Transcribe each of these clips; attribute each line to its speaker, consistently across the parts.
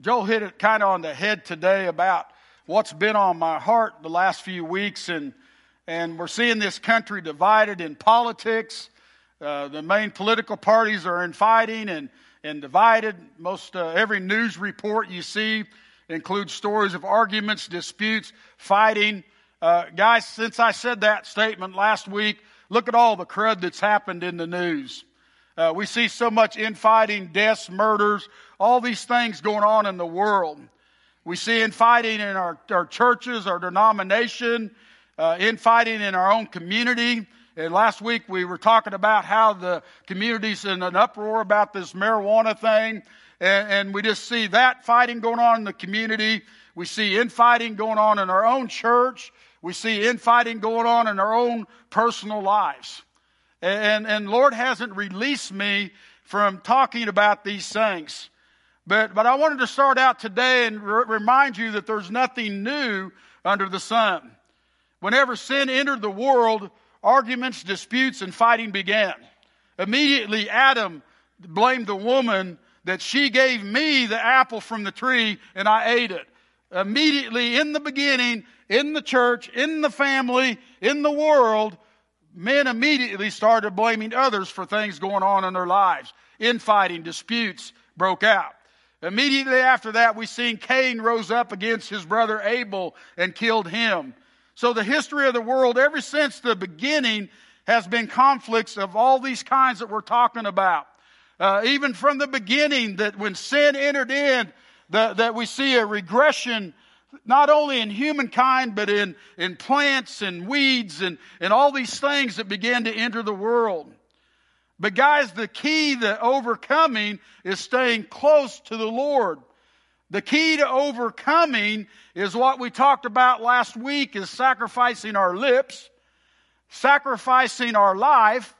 Speaker 1: Joel hit it kind of on the head today about what's been on my heart the last few weeks, and and we're seeing this country divided in politics. Uh, the main political parties are in fighting and and divided. Most uh, every news report you see includes stories of arguments, disputes, fighting. Uh, guys, since I said that statement last week, look at all the crud that's happened in the news. Uh, we see so much infighting, deaths, murders, all these things going on in the world. We see infighting in our, our churches, our denomination, uh, infighting in our own community. And last week we were talking about how the community's in an uproar about this marijuana thing. And, and we just see that fighting going on in the community. We see infighting going on in our own church. We see infighting going on in our own personal lives. And, and Lord hasn't released me from talking about these things. But, but I wanted to start out today and re- remind you that there's nothing new under the sun. Whenever sin entered the world, arguments, disputes, and fighting began. Immediately, Adam blamed the woman that she gave me the apple from the tree and I ate it. Immediately, in the beginning, in the church, in the family, in the world, men immediately started blaming others for things going on in their lives. Infighting, disputes broke out. Immediately after that, we seen Cain rose up against his brother Abel and killed him. So the history of the world, ever since the beginning, has been conflicts of all these kinds that we're talking about. Uh, even from the beginning, that when sin entered in, the, that we see a regression not only in humankind, but in, in plants and weeds and, and all these things that began to enter the world. But guys, the key to overcoming is staying close to the Lord. The key to overcoming is what we talked about last week is sacrificing our lips, sacrificing our life,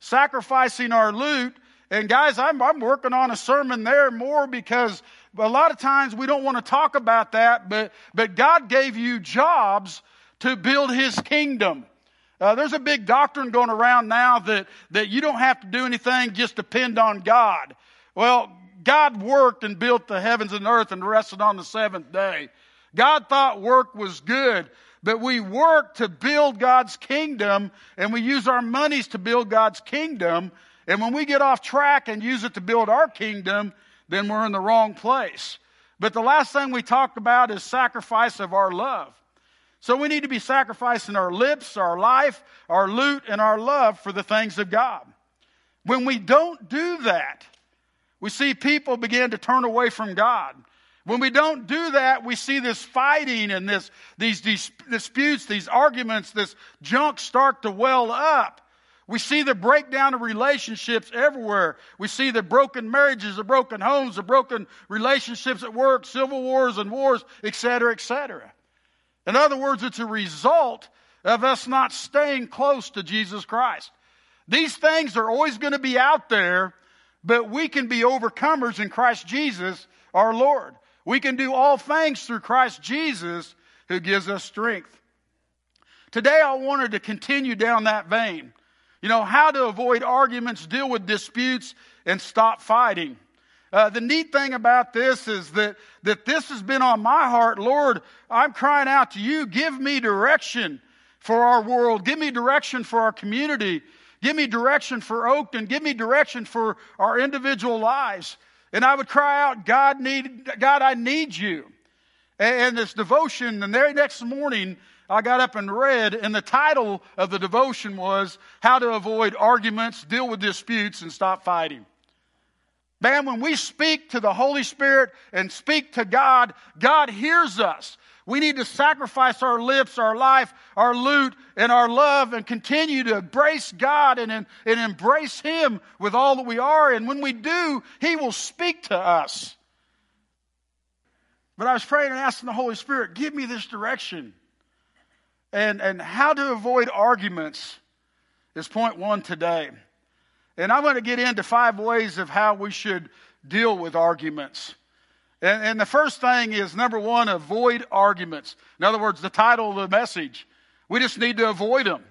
Speaker 1: sacrificing our loot. And guys, I'm, I'm working on a sermon there more because a lot of times we don't want to talk about that, but, but God gave you jobs to build His kingdom. Uh, there's a big doctrine going around now that, that you don't have to do anything, just depend on God. Well, God worked and built the heavens and earth and rested on the seventh day. God thought work was good, but we work to build God's kingdom and we use our monies to build God's kingdom. And when we get off track and use it to build our kingdom, then we're in the wrong place. But the last thing we talked about is sacrifice of our love. So we need to be sacrificing our lips, our life, our loot, and our love for the things of God. When we don't do that, we see people begin to turn away from God. When we don't do that, we see this fighting and this, these disputes, these arguments, this junk start to well up. We see the breakdown of relationships everywhere. We see the broken marriages, the broken homes, the broken relationships at work, civil wars and wars, etc., etc. In other words, it's a result of us not staying close to Jesus Christ. These things are always going to be out there, but we can be overcomers in Christ Jesus, our Lord. We can do all things through Christ Jesus who gives us strength. Today I wanted to continue down that vein. You know, how to avoid arguments, deal with disputes, and stop fighting. Uh, the neat thing about this is that, that this has been on my heart. Lord, I'm crying out to you. Give me direction for our world. Give me direction for our community. Give me direction for Oakton. Give me direction for our individual lives. And I would cry out, God, need, God, I need you. And, and this devotion, the next morning, I got up and read, and the title of the devotion was How to Avoid Arguments, Deal with Disputes, and Stop Fighting. Man, when we speak to the Holy Spirit and speak to God, God hears us. We need to sacrifice our lips, our life, our loot, and our love and continue to embrace God and, and, embrace Him with all that we are. And when we do, He will speak to us. But I was praying and asking the Holy Spirit, give me this direction and, and how to avoid arguments is point one today. And I'm going to get into five ways of how we should deal with arguments. And, and, the first thing is number one, avoid arguments. In other words, the title of the message. We just need to avoid them.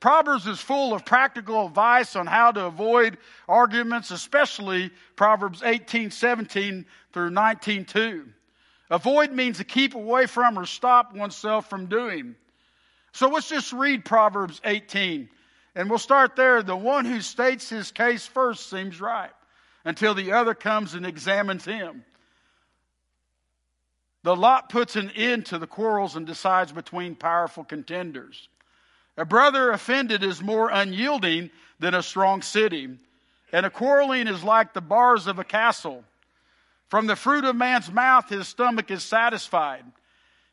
Speaker 1: Proverbs is full of practical advice on how to avoid arguments, especially Proverbs 18, 17 through 19, 2. Avoid means to keep away from or stop oneself from doing. So let's just read Proverbs 18. And we'll start there. The one who states his case first seems right until the other comes and examines him. The lot puts an end to the quarrels and decides between powerful contenders. A brother offended is more unyielding than a strong city, and a quarreling is like the bars of a castle. From the fruit of man's mouth, his stomach is satisfied.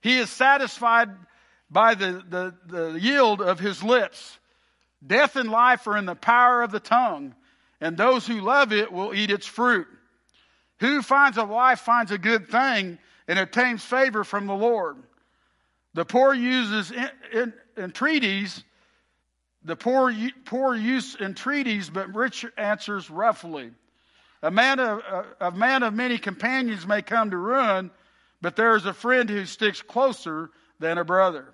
Speaker 1: He is satisfied by the, the, the yield of his lips. Death and life are in the power of the tongue, and those who love it will eat its fruit. Who finds a wife finds a good thing and obtains favor from the Lord. The poor uses entreaties, the poor, poor use entreaties, but rich answers roughly. A man of, a man of many companions may come to ruin, but there is a friend who sticks closer than a brother.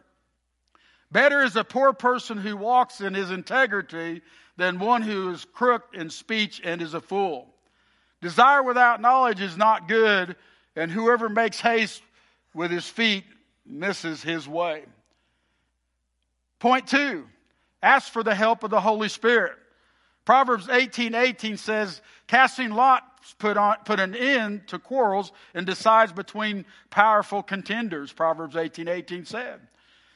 Speaker 1: Better is a poor person who walks in his integrity than one who is crooked in speech and is a fool. Desire without knowledge is not good, and whoever makes haste with his feet misses his way. Point two, ask for the help of the Holy Spirit. Proverbs 18 18 says, casting lots put, on, put an end to quarrels and decides between powerful contenders, Proverbs 18 18 said.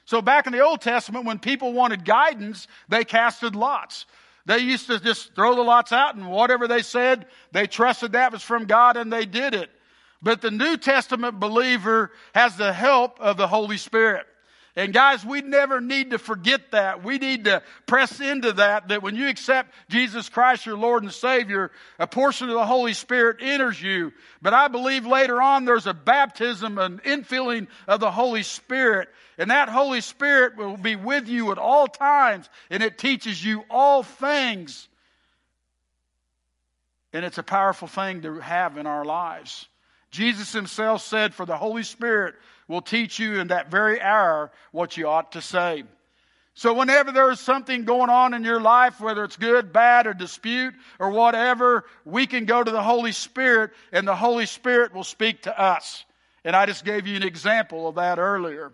Speaker 1: So back in the Old Testament, when people wanted guidance, they casted lots. They used to just throw the lots out and whatever they said, they trusted that was from God and they did it. But the New Testament believer has the help of the Holy Spirit. And guys, we never need to forget that. We need to press into that, that when you accept Jesus Christ, your Lord and Savior, a portion of the Holy Spirit enters you. But I believe later on there's a baptism, an infilling of the Holy Spirit. And that Holy Spirit will be with you at all times, and it teaches you all things. And it's a powerful thing to have in our lives. Jesus himself said, For the Holy Spirit will teach you in that very hour what you ought to say. So, whenever there's something going on in your life, whether it's good, bad, or dispute, or whatever, we can go to the Holy Spirit, and the Holy Spirit will speak to us. And I just gave you an example of that earlier.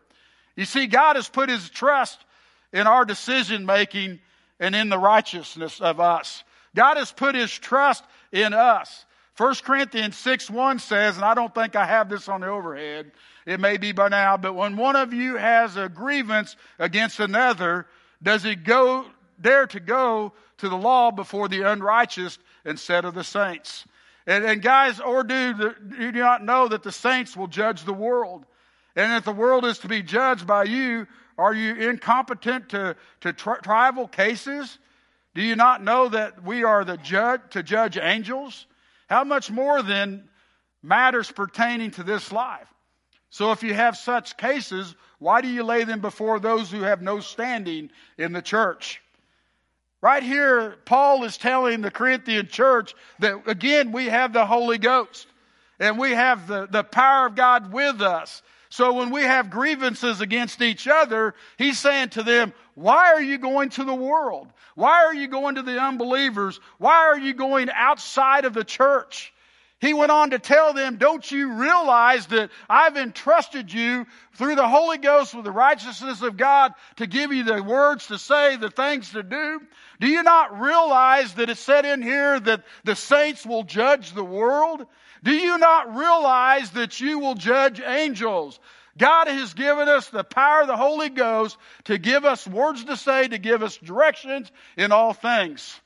Speaker 1: You see, God has put His trust in our decision making and in the righteousness of us. God has put His trust in us. 1 Corinthians 6 1 says, and I don't think I have this on the overhead, it may be by now, but when one of you has a grievance against another, does he go, dare to go to the law before the unrighteous instead of the saints? And, and guys, or do, the, do you not know that the saints will judge the world? And if the world is to be judged by you, are you incompetent to, to tri- tribal cases? Do you not know that we are the judge to judge angels? How much more then matters pertaining to this life? So if you have such cases, why do you lay them before those who have no standing in the church? Right here, Paul is telling the Corinthian church that again, we have the Holy Ghost and we have the, the power of God with us. So when we have grievances against each other, he's saying to them, why are you going to the world? Why are you going to the unbelievers? Why are you going outside of the church? He went on to tell them, don't you realize that I've entrusted you through the Holy Ghost with the righteousness of God to give you the words to say, the things to do? Do you not realize that it's said in here that the saints will judge the world? Do you not realize that you will judge angels? God has given us the power of the Holy Ghost to give us words to say, to give us directions in all things.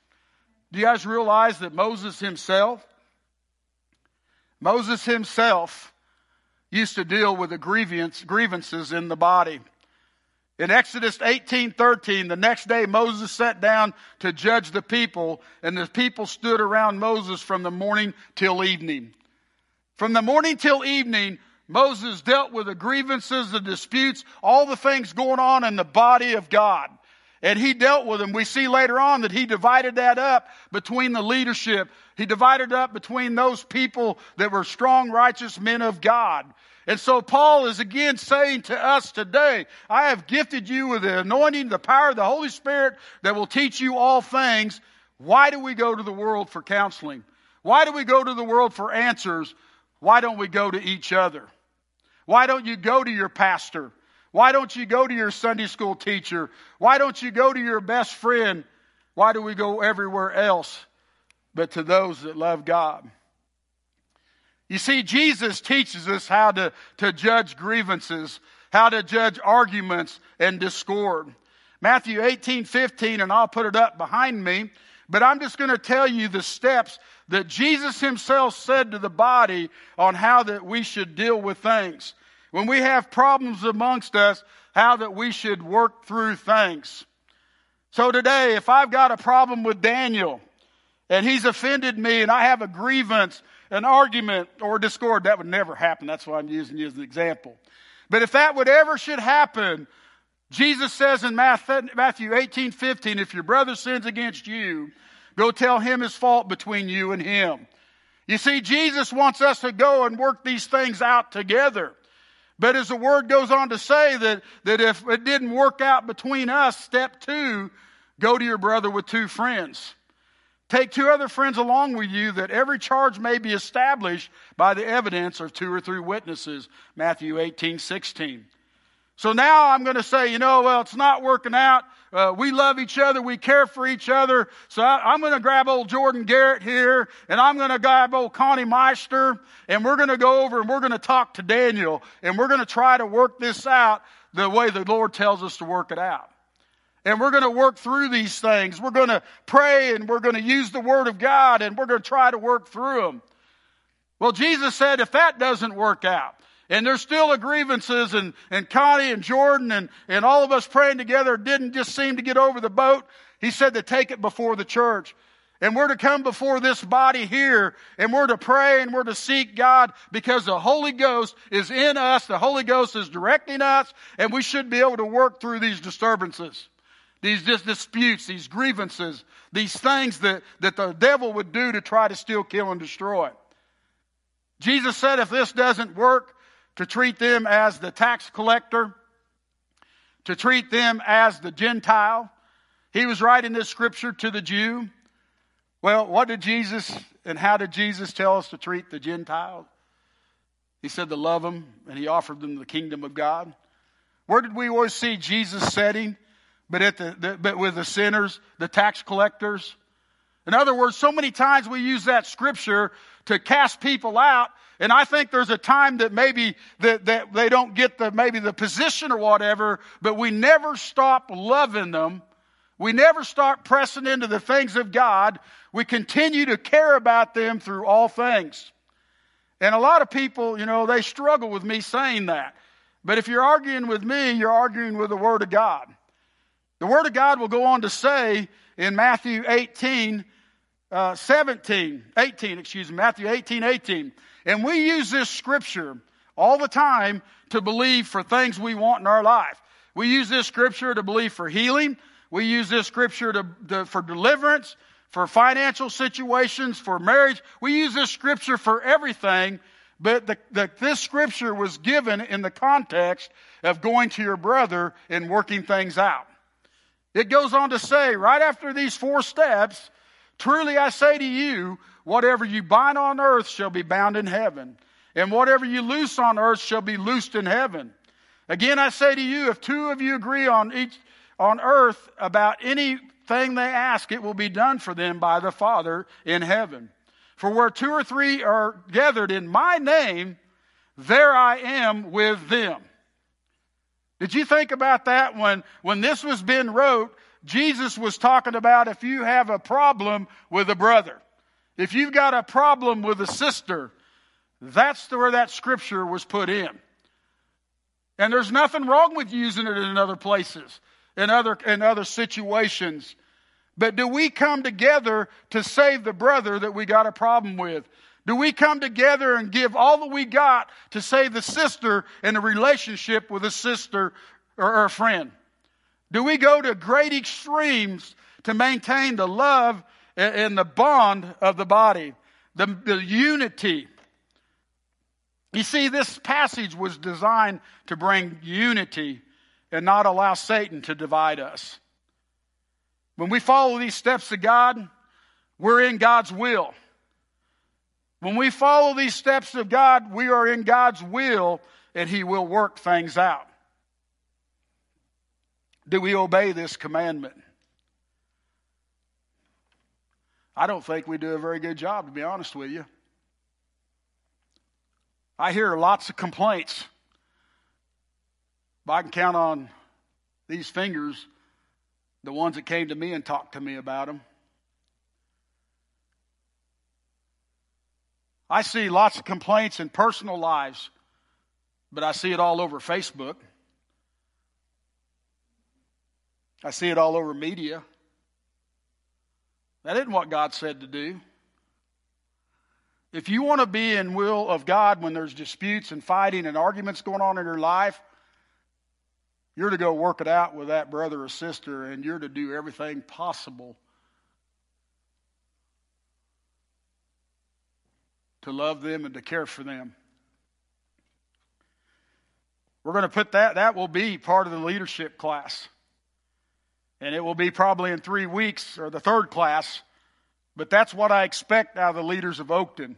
Speaker 1: Do you guys realize that Moses himself, Moses himself used to deal with the grievance, grievances in the body. In Exodus 18:13, the next day Moses sat down to judge the people, and the people stood around Moses from the morning till evening. From the morning till evening, Moses dealt with the grievances, the disputes, all the things going on in the body of God. And he dealt with them. We see later on that he divided that up between the leadership. He divided up between those people that were strong, righteous men of God. And so Paul is again saying to us today, I have gifted you with the anointing, the power of the Holy Spirit that will teach you all things. Why do we go to the world for counseling? Why do we go to the world for answers? Why don't we go to each other? Why don't you go to your pastor? Why don't you go to your Sunday school teacher? Why don't you go to your best friend? Why do we go everywhere else but to those that love God? You see, Jesus teaches us how to, to judge grievances, how to judge arguments and discord. Matthew 18, 15, and I'll put it up behind me, but I'm just going to tell you the steps that Jesus himself said to the body on how that we should deal with things. When we have problems amongst us, how that we should work through things. So today, if I've got a problem with Daniel and he's offended me and I have a grievance an argument or discord. That would never happen. That's why I'm using you as an example. But if that would ever should happen, Jesus says in Matthew 18, 15, if your brother sins against you, go tell him his fault between you and him. You see, Jesus wants us to go and work these things out together. But as the word goes on to say that, that if it didn't work out between us, step two, go to your brother with two friends. Take two other friends along with you that every charge may be established by the evidence of two or three witnesses. Matthew 18, 16. So now I'm going to say, you know, well, it's not working out. Uh, we love each other. We care for each other. So I, am going to grab old Jordan Garrett here and I'm going to grab old Connie Meister and we're going to go over and we're going to talk to Daniel and we're going to try to work this out the way the Lord tells us to work it out. And we're going to work through these things. We're going to pray and we're going to use the Word of God and we're going to try to work through them. Well, Jesus said if that doesn't work out, and there's still a grievances and, and Connie and Jordan and, and all of us praying together didn't just seem to get over the boat. He said to take it before the church. And we're to come before this body here and we're to pray and we're to seek God because the Holy Ghost is in us. The Holy Ghost is directing us and we should be able to work through these disturbances these disputes, these grievances, these things that, that the devil would do to try to steal, kill, and destroy. Jesus said if this doesn't work, to treat them as the tax collector, to treat them as the Gentile. He was writing this scripture to the Jew. Well, what did Jesus and how did Jesus tell us to treat the Gentiles? He said to love them and he offered them the kingdom of God. Where did we always see Jesus setting? but at the, the, but with the sinners, the tax collectors. In other words, so many times we use that scripture to cast people out, and I think there's a time that maybe that, that they don't get the maybe the position or whatever, but we never stop loving them. We never start pressing into the things of God. We continue to care about them through all things. And a lot of people, you know, they struggle with me saying that. But if you're arguing with me, you're arguing with the Word of God. The Word of God will go on to say in Matthew 18, uh, 17, 18, excuse me, Matthew 18, 18. And we use this scripture all the time to believe for things we want in our life. We use this scripture to believe for healing. We use this scripture to, to, for deliverance, for financial situations, for marriage. We use this scripture for everything. But the, the, this scripture was given in the context of going to your brother and working things out. It goes on to say, right after these four steps, truly I say to you, whatever you bind on earth shall be bound in heaven, and whatever you loose on earth shall be loosed in heaven. Again, I say to you, if two of you agree on each, on earth about anything they ask, it will be done for them by the Father in heaven. For where two or three are gathered in my name, there I am with them. Did you think about that when, when this was being wrote? Jesus was talking about if you have a problem with a brother, if you've got a problem with a sister, that's where that scripture was put in. And there's nothing wrong with using it in other places, in other, in other situations. But do we come together to save the brother that we got a problem with? Do we come together and give all that we got to save the sister in a relationship with a sister or a friend? Do we go to great extremes to maintain the love and the bond of the body, the, the unity? You see, this passage was designed to bring unity and not allow Satan to divide us. When we follow these steps of God, we're in God's will. When we follow these steps of God, we are in God's will and He will work things out. Do we obey this commandment? I don't think we do a very good job, to be honest with you. I hear lots of complaints. But I can count on these fingers the ones that came to me and talked to me about them. I see lots of complaints in personal lives, but I see it all over Facebook. I see it all over media. That isn't what God said to do. If you want to be in will of God when there's disputes and fighting and arguments going on in your life, you're to go work it out with that brother or sister and you're to do everything possible to love them and to care for them. We're going to put that, that will be part of the leadership class. And it will be probably in three weeks or the third class. But that's what I expect out of the leaders of Oakton.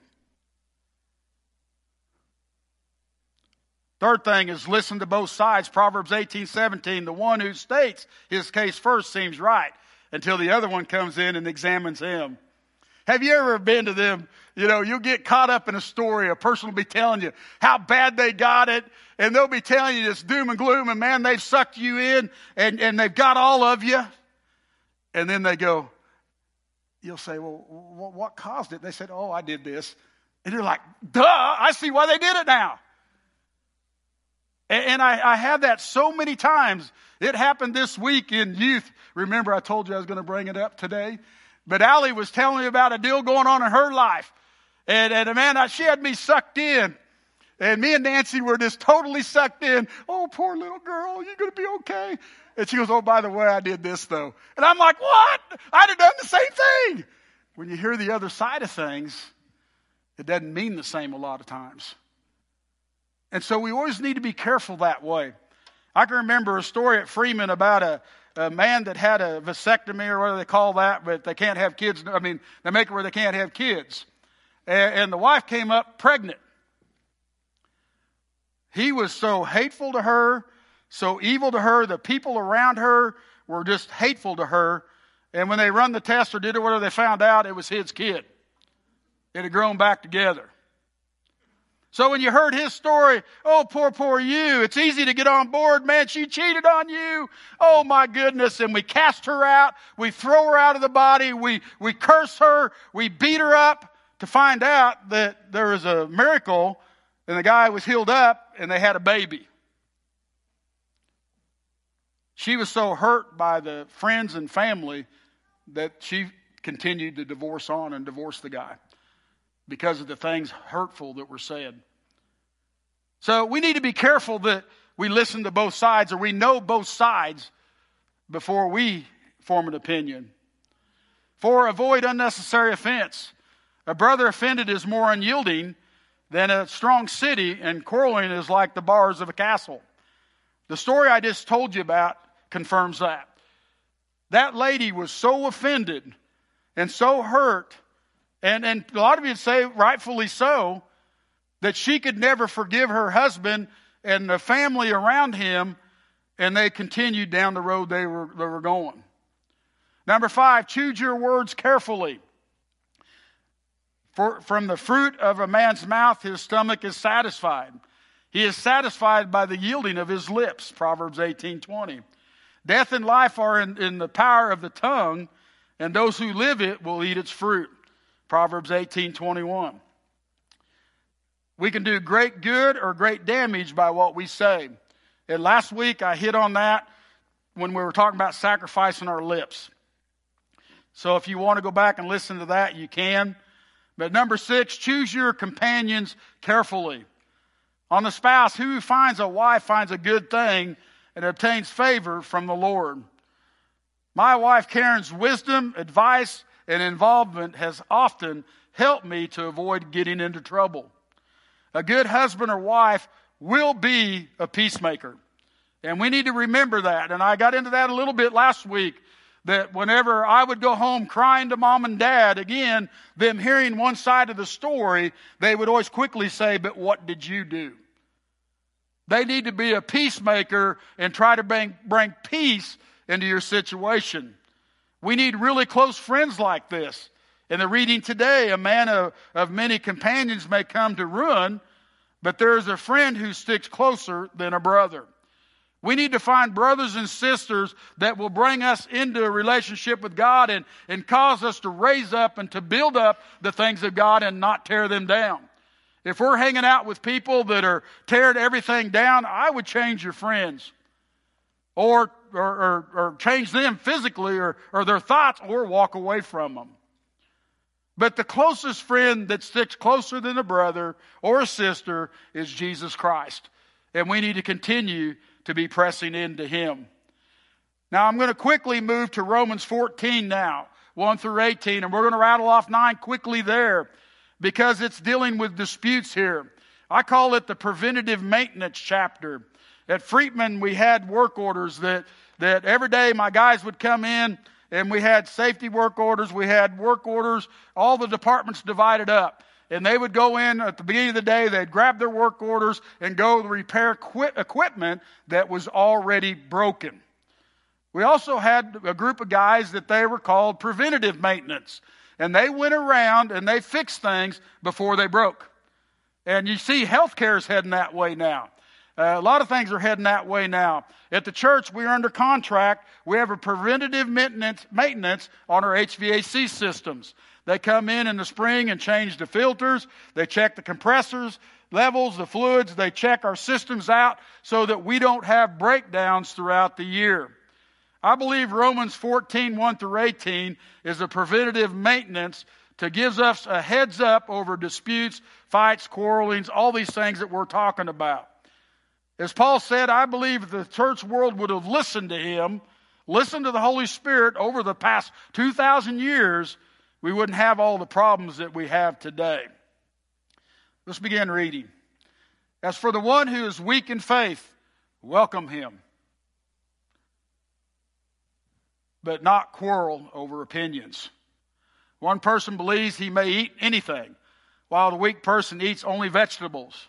Speaker 1: Third thing is listen to both sides. Proverbs 18, 17. The one who states his case first seems right until the other one comes in and examines him. Have you ever been to them? You know, you'll get caught up in a story. A person will be telling you how bad they got it, and they'll be telling you this doom and gloom, and man, they've sucked you in, and, and they've got all of you. And then they go, you'll say, well, what caused it? They said, oh, I did this. And you're like, duh, I see why they did it now. And I, I have that so many times. It happened this week in youth. Remember, I told you I was going to bring it up today. But Allie was telling me about a deal going on in her life. And, and man, she had me sucked in. And me and Nancy were just totally sucked in. Oh, poor little girl, you're going to be okay. And she goes, Oh, by the way, I did this though. And I'm like, What? I'd have done the same thing. When you hear the other side of things, it doesn't mean the same a lot of times. And so we always need to be careful that way. I can remember a story at Freeman about a, a man that had a vasectomy or whatever they call that, but they can't have kids. I mean, they make it where they can't have kids. And, and the wife came up pregnant. He was so hateful to her, so evil to her. The people around her were just hateful to her. And when they run the test or did it, whatever they found out, it was his kid. It had grown back together. So when you heard his story, oh, poor, poor you, it's easy to get on board. Man, she cheated on you. Oh my goodness. And we cast her out. We throw her out of the body. We, we curse her. We beat her up to find out that there was a miracle and the guy was healed up and they had a baby. She was so hurt by the friends and family that she continued to divorce on and divorce the guy because of the things hurtful that were said. So we need to be careful that we listen to both sides or we know both sides before we form an opinion. For avoid unnecessary offense. A brother offended is more unyielding than a strong city, and quarreling is like the bars of a castle. The story I just told you about confirms that. That lady was so offended and so hurt and, and a lot of you say, rightfully so, that she could never forgive her husband and the family around him, and they continued down the road they were, they were going. Number five, choose your words carefully. For, from the fruit of a man's mouth, his stomach is satisfied. He is satisfied by the yielding of his lips, Proverbs 18 20. Death and life are in, in the power of the tongue, and those who live it will eat its fruit. Proverbs 18 21. We can do great good or great damage by what we say. And last week I hit on that when we were talking about sacrificing our lips. So if you want to go back and listen to that, you can. But number six, choose your companions carefully. On the spouse, who finds a wife finds a good thing and obtains favor from the Lord. My wife Karen's wisdom, advice, and involvement has often helped me to avoid getting into trouble. A good husband or wife will be a peacemaker. And we need to remember that. And I got into that a little bit last week that whenever I would go home crying to mom and dad, again, them hearing one side of the story, they would always quickly say, But what did you do? They need to be a peacemaker and try to bring, bring peace into your situation. We need really close friends like this. In the reading today, a man of, of many companions may come to ruin, but there is a friend who sticks closer than a brother. We need to find brothers and sisters that will bring us into a relationship with God and, and cause us to raise up and to build up the things of God and not tear them down. If we're hanging out with people that are tearing everything down, I would change your friends. Or, or, or, or change them physically or, or their thoughts or walk away from them. But the closest friend that sticks closer than a brother or a sister is Jesus Christ. And we need to continue to be pressing into Him. Now, I'm going to quickly move to Romans 14 now, 1 through 18, and we're going to rattle off nine quickly there because it's dealing with disputes here. I call it the preventative maintenance chapter. At Freedman, we had work orders that, that every day my guys would come in and we had safety work orders, we had work orders, all the departments divided up. And they would go in at the beginning of the day, they'd grab their work orders and go repair equipment that was already broken. We also had a group of guys that they were called preventative maintenance. And they went around and they fixed things before they broke. And you see, healthcare is heading that way now. Uh, a lot of things are heading that way now. At the church, we are under contract. We have a preventative maintenance, maintenance on our HVAC systems. They come in in the spring and change the filters. They check the compressors levels, the fluids. They check our systems out so that we don't have breakdowns throughout the year. I believe Romans 14, 1 through 18 is a preventative maintenance to gives us a heads up over disputes, fights, quarrelings, all these things that we're talking about. As Paul said, I believe the church world would have listened to him, listened to the Holy Spirit over the past 2,000 years, we wouldn't have all the problems that we have today. Let's begin reading. As for the one who is weak in faith, welcome him, but not quarrel over opinions. One person believes he may eat anything, while the weak person eats only vegetables.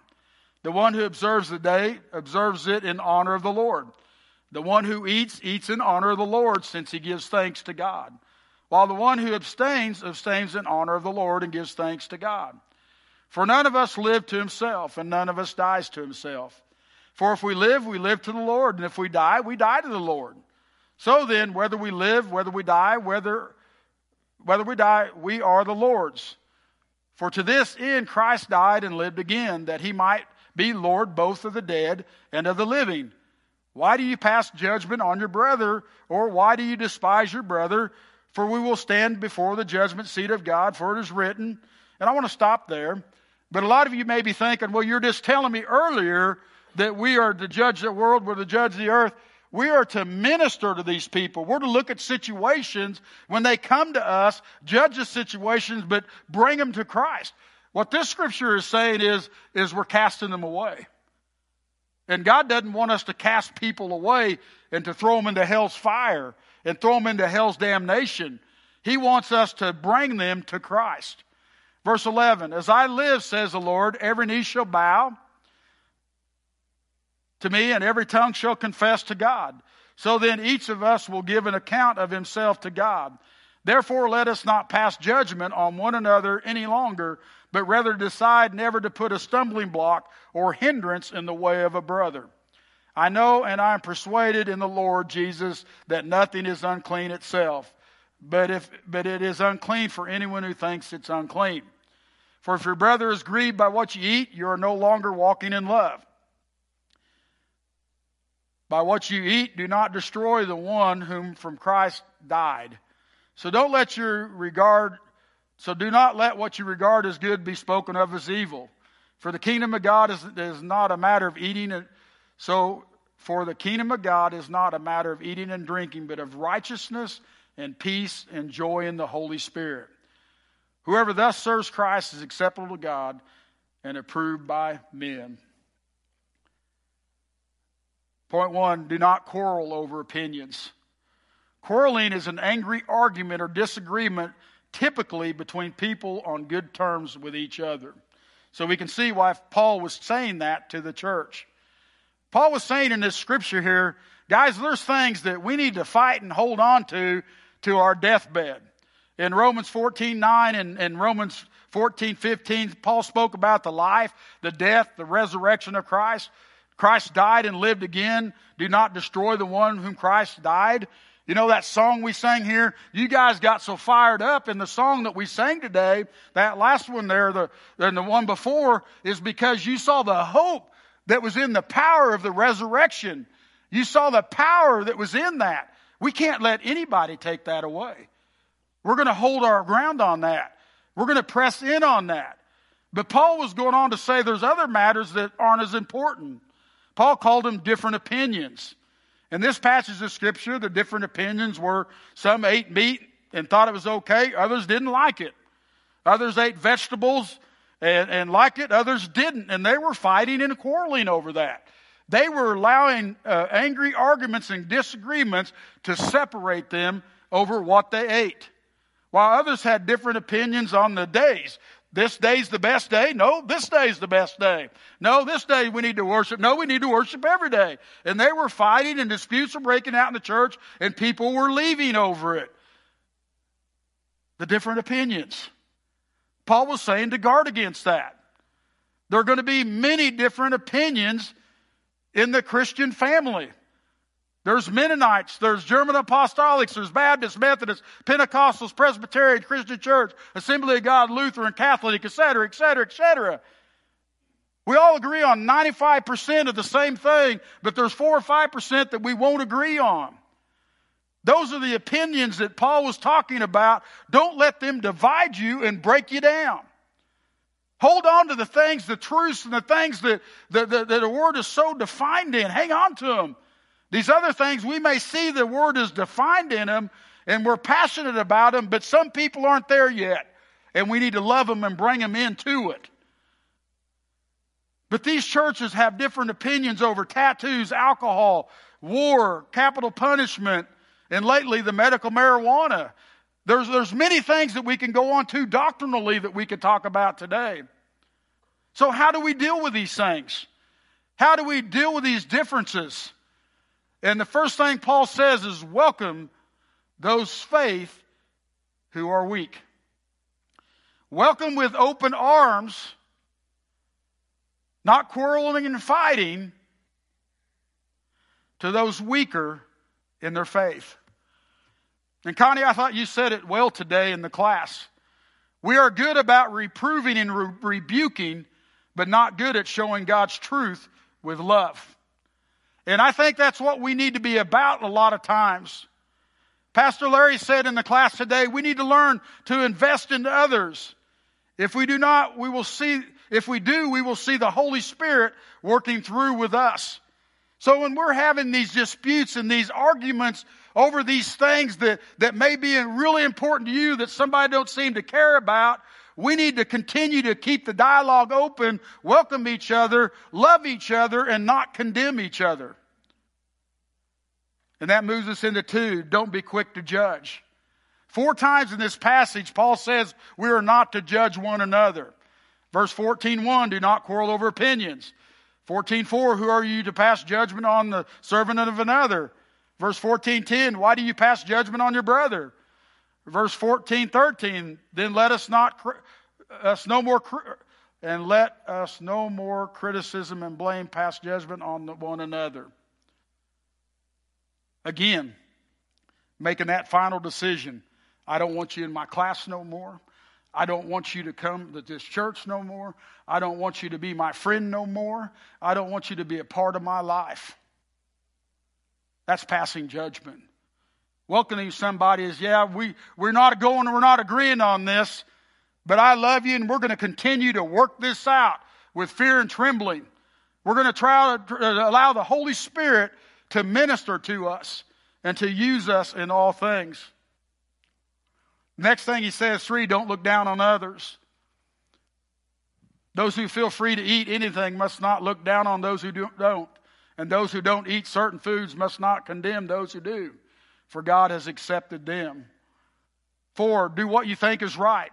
Speaker 1: The one who observes the day observes it in honor of the Lord. The one who eats, eats in honor of the Lord, since he gives thanks to God. While the one who abstains, abstains in honor of the Lord and gives thanks to God. For none of us live to himself, and none of us dies to himself. For if we live, we live to the Lord, and if we die, we die to the Lord. So then, whether we live, whether we die, whether, whether we die, we are the Lord's. For to this end Christ died and lived again, that he might be Lord both of the dead and of the living. Why do you pass judgment on your brother, or why do you despise your brother? For we will stand before the judgment seat of God, for it is written. And I want to stop there. But a lot of you may be thinking, well, you're just telling me earlier that we are to judge the world, we're to judge the earth. We are to minister to these people. We're to look at situations when they come to us, judge the situations, but bring them to Christ. What this scripture is saying is, is we're casting them away. And God doesn't want us to cast people away and to throw them into hell's fire and throw them into hell's damnation. He wants us to bring them to Christ. Verse 11, As I live, says the Lord, every knee shall bow to me and every tongue shall confess to God. So then each of us will give an account of himself to God. Therefore, let us not pass judgment on one another any longer, but rather decide never to put a stumbling block or hindrance in the way of a brother. I know and I am persuaded in the Lord Jesus that nothing is unclean itself, but if but it is unclean for anyone who thinks it's unclean. For if your brother is grieved by what you eat, you are no longer walking in love. By what you eat, do not destroy the one whom from Christ died. So don't let your regard, so do not let what you regard as good be spoken of as evil. For the kingdom of God is, is not a matter of eating. And, so, for the kingdom of God is not a matter of eating and drinking, but of righteousness and peace and joy in the Holy Spirit. Whoever thus serves Christ is acceptable to God and approved by men. Point one do not quarrel over opinions. Quarreling is an angry argument or disagreement, typically between people on good terms with each other. So we can see why Paul was saying that to the church. Paul was saying in this scripture here, guys, there's things that we need to fight and hold on to to our deathbed. In Romans 14 9 and, and Romans 14 15, Paul spoke about the life, the death, the resurrection of Christ. Christ died and lived again. Do not destroy the one whom Christ died. You know that song we sang here? You guys got so fired up in the song that we sang today. That last one there, the, and the one before, is because you saw the hope that was in the power of the resurrection. You saw the power that was in that. We can't let anybody take that away. We're going to hold our ground on that. We're going to press in on that. But Paul was going on to say there's other matters that aren't as important. Paul called them different opinions. In this passage of scripture, the different opinions were some ate meat and thought it was okay, others didn't like it. Others ate vegetables and, and liked it, others didn't. And they were fighting and quarreling over that. They were allowing uh, angry arguments and disagreements to separate them over what they ate. While others had different opinions on the days. This day's the best day. No, this day's the best day. No, this day we need to worship. No, we need to worship every day. And they were fighting and disputes were breaking out in the church and people were leaving over it. The different opinions. Paul was saying to guard against that. There are going to be many different opinions in the Christian family. There's Mennonites, there's German Apostolics, there's Baptists, Methodists, Pentecostals, Presbyterian, Christian Church, Assembly of God, Lutheran, Catholic, etc., etc., etc. We all agree on 95% of the same thing, but there's 4 or 5% that we won't agree on. Those are the opinions that Paul was talking about. Don't let them divide you and break you down. Hold on to the things, the truths, and the things that, that, the Word is so defined in. Hang on to them. These other things, we may see the word is defined in them and we're passionate about them, but some people aren't there yet. And we need to love them and bring them into it. But these churches have different opinions over tattoos, alcohol, war, capital punishment, and lately the medical marijuana. There's, there's many things that we can go on to doctrinally that we could talk about today. So how do we deal with these things? How do we deal with these differences? And the first thing Paul says is welcome those faith who are weak. Welcome with open arms, not quarreling and fighting, to those weaker in their faith. And Connie, I thought you said it well today in the class. We are good about reproving and re- rebuking, but not good at showing God's truth with love. And I think that's what we need to be about a lot of times. Pastor Larry said in the class today, we need to learn to invest into others. If we do not, we will see, if we do, we will see the Holy Spirit working through with us. So when we're having these disputes and these arguments over these things that, that may be really important to you that somebody don't seem to care about, we need to continue to keep the dialogue open, welcome each other, love each other, and not condemn each other. And that moves us into two, don't be quick to judge. Four times in this passage, Paul says we are not to judge one another. Verse 14.1, do not quarrel over opinions. 14.4, who are you to pass judgment on the servant of another? Verse 14.10, why do you pass judgment on your brother? Verse 14, 13, then let us not, us no more, and let us no more criticism and blame pass judgment on one another. Again, making that final decision. I don't want you in my class no more. I don't want you to come to this church no more. I don't want you to be my friend no more. I don't want you to be a part of my life. That's passing judgment. Welcoming somebody is, yeah, we, we're not going, we're not agreeing on this, but I love you and we're going to continue to work this out with fear and trembling. We're going to try to uh, allow the Holy Spirit to minister to us and to use us in all things. Next thing he says, three, don't look down on others. Those who feel free to eat anything must not look down on those who don't. And those who don't eat certain foods must not condemn those who do, for God has accepted them. Four, do what you think is right.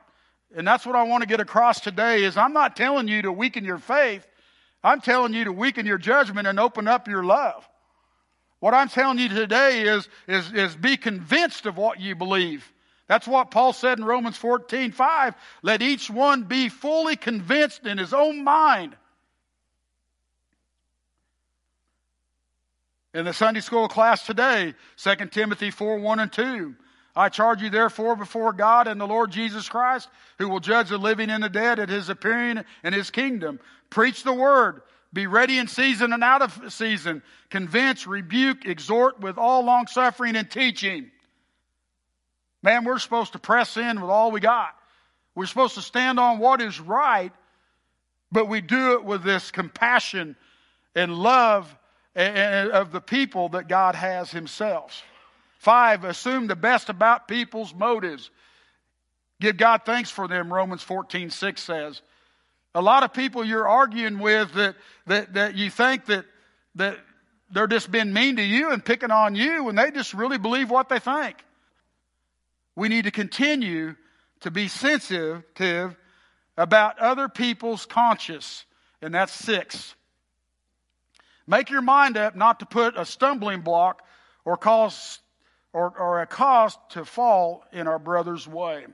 Speaker 1: And that's what I want to get across today is I'm not telling you to weaken your faith. I'm telling you to weaken your judgment and open up your love. What I'm telling you today is, is, is be convinced of what you believe. That's what Paul said in Romans 14, 5. Let each one be fully convinced in his own mind. In the Sunday school class today, 2 Timothy 4, 1 and 2. I charge you therefore before God and the Lord Jesus Christ, who will judge the living and the dead at his appearing in his kingdom. Preach the word. Be ready in season and out of season. Convince, rebuke, exhort with all long suffering and teaching. Man, we're supposed to press in with all we got. We're supposed to stand on what is right, but we do it with this compassion and love of the people that God has Himself. Five, assume the best about people's motives. Give God thanks for them, Romans 14, 6 says. A lot of people you're arguing with that, that, that you think that, that they're just being mean to you and picking on you, and they just really believe what they think. We need to continue to be sensitive about other people's conscience, and that's six. Make your mind up not to put a stumbling block or cause or, or a cause to fall in our brother's way.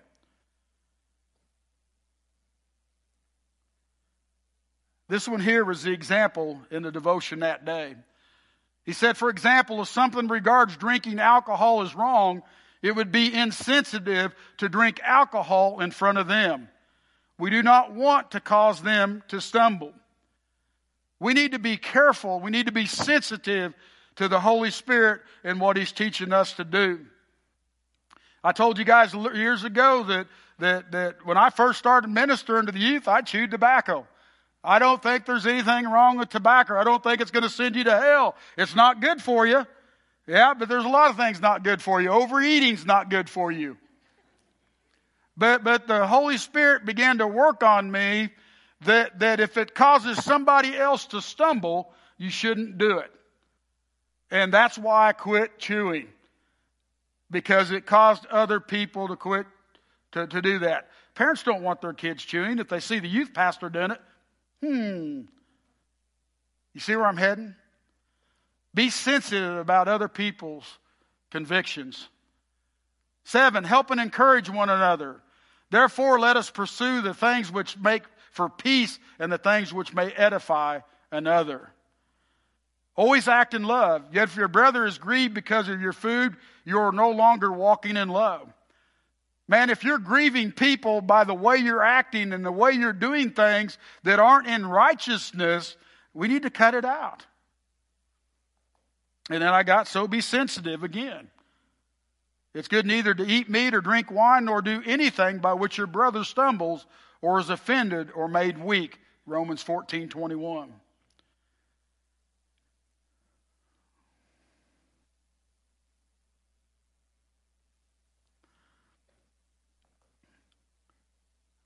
Speaker 1: This one here was the example in the devotion that day. He said, for example, if something regards drinking alcohol is wrong, it would be insensitive to drink alcohol in front of them. We do not want to cause them to stumble. We need to be careful. We need to be sensitive to the Holy Spirit and what He's teaching us to do. I told you guys years ago that, that, that when I first started ministering to the youth, I chewed tobacco. I don't think there's anything wrong with tobacco. I don't think it's going to send you to hell. It's not good for you. Yeah, but there's a lot of things not good for you. Overeating's not good for you. But, but the Holy Spirit began to work on me that, that if it causes somebody else to stumble, you shouldn't do it. And that's why I quit chewing. Because it caused other people to quit to, to do that. Parents don't want their kids chewing. If they see the youth pastor doing it, hmm. You see where I'm heading? Be sensitive about other people's convictions. Seven, help and encourage one another. Therefore, let us pursue the things which make for peace and the things which may edify another. Always act in love. Yet if your brother is grieved because of your food, you are no longer walking in love. Man, if you're grieving people by the way you're acting and the way you're doing things that aren't in righteousness, we need to cut it out. And then I got so be sensitive again. It's good neither to eat meat or drink wine nor do anything by which your brother stumbles or is offended or made weak. Romans 14 21.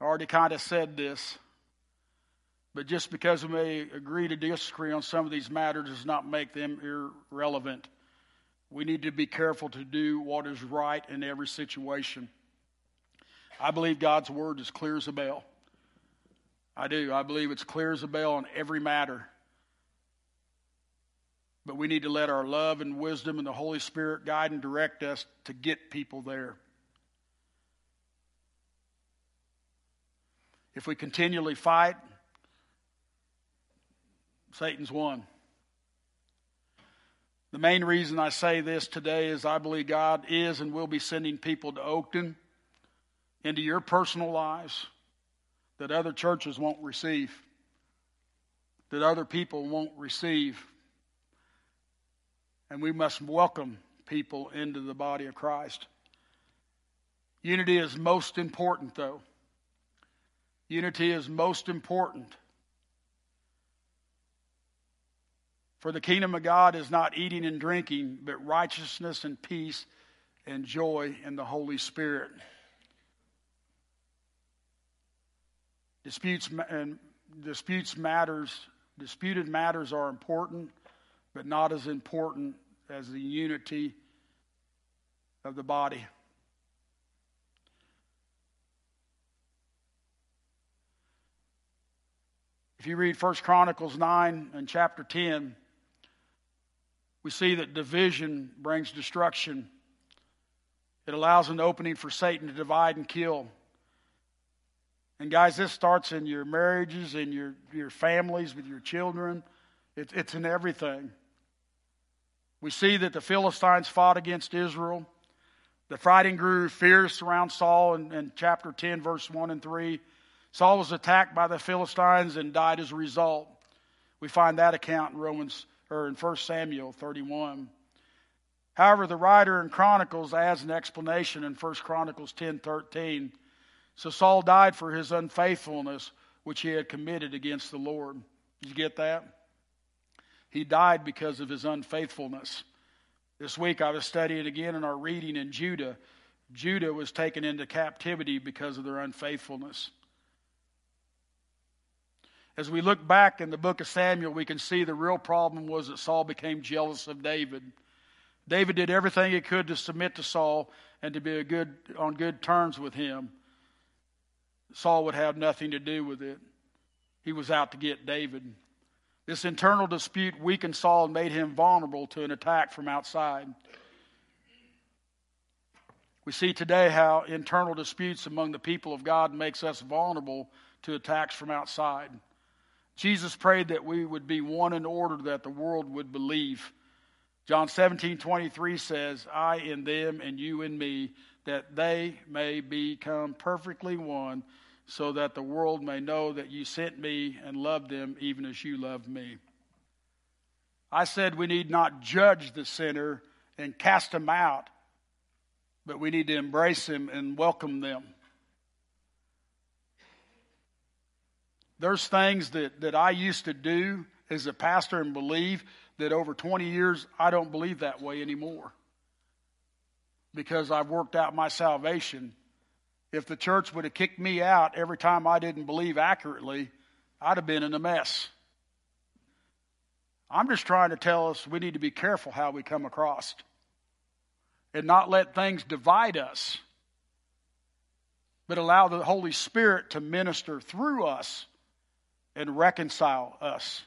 Speaker 1: I already kind of said this. But just because we may agree to disagree on some of these matters does not make them irrelevant. We need to be careful to do what is right in every situation. I believe God's word is clear as a bell. I do. I believe it's clear as a bell on every matter. But we need to let our love and wisdom and the Holy Spirit guide and direct us to get people there. If we continually fight, Satan's won. The main reason I say this today is I believe God is and will be sending people to Oakton into your personal lives that other churches won't receive, that other people won't receive. And we must welcome people into the body of Christ. Unity is most important, though. Unity is most important. For the kingdom of God is not eating and drinking, but righteousness and peace and joy in the Holy Spirit. Disputes and disputes matters, disputed matters are important, but not as important as the unity of the body. If you read 1 Chronicles 9 and chapter 10, we see that division brings destruction. It allows an opening for Satan to divide and kill. And guys, this starts in your marriages, in your, your families, with your children. It, it's in everything. We see that the Philistines fought against Israel. The fighting grew fierce around Saul in, in chapter 10, verse 1 and 3. Saul was attacked by the Philistines and died as a result. We find that account in Romans or in 1 Samuel 31. However, the writer in Chronicles adds an explanation in 1 Chronicles 10:13. So Saul died for his unfaithfulness which he had committed against the Lord. Did you get that? He died because of his unfaithfulness. This week I was studying again in our reading in Judah. Judah was taken into captivity because of their unfaithfulness. As we look back in the book of Samuel, we can see the real problem was that Saul became jealous of David. David did everything he could to submit to Saul and to be good, on good terms with him. Saul would have nothing to do with it. He was out to get David. This internal dispute weakened Saul and made him vulnerable to an attack from outside. We see today how internal disputes among the people of God makes us vulnerable to attacks from outside. Jesus prayed that we would be one in order that the world would believe. John 17, 23 says, I in them and you in me, that they may become perfectly one, so that the world may know that you sent me and loved them even as you loved me. I said we need not judge the sinner and cast him out, but we need to embrace him and welcome them. There's things that, that I used to do as a pastor and believe that over 20 years, I don't believe that way anymore. Because I've worked out my salvation. If the church would have kicked me out every time I didn't believe accurately, I'd have been in a mess. I'm just trying to tell us we need to be careful how we come across and not let things divide us, but allow the Holy Spirit to minister through us and reconcile us.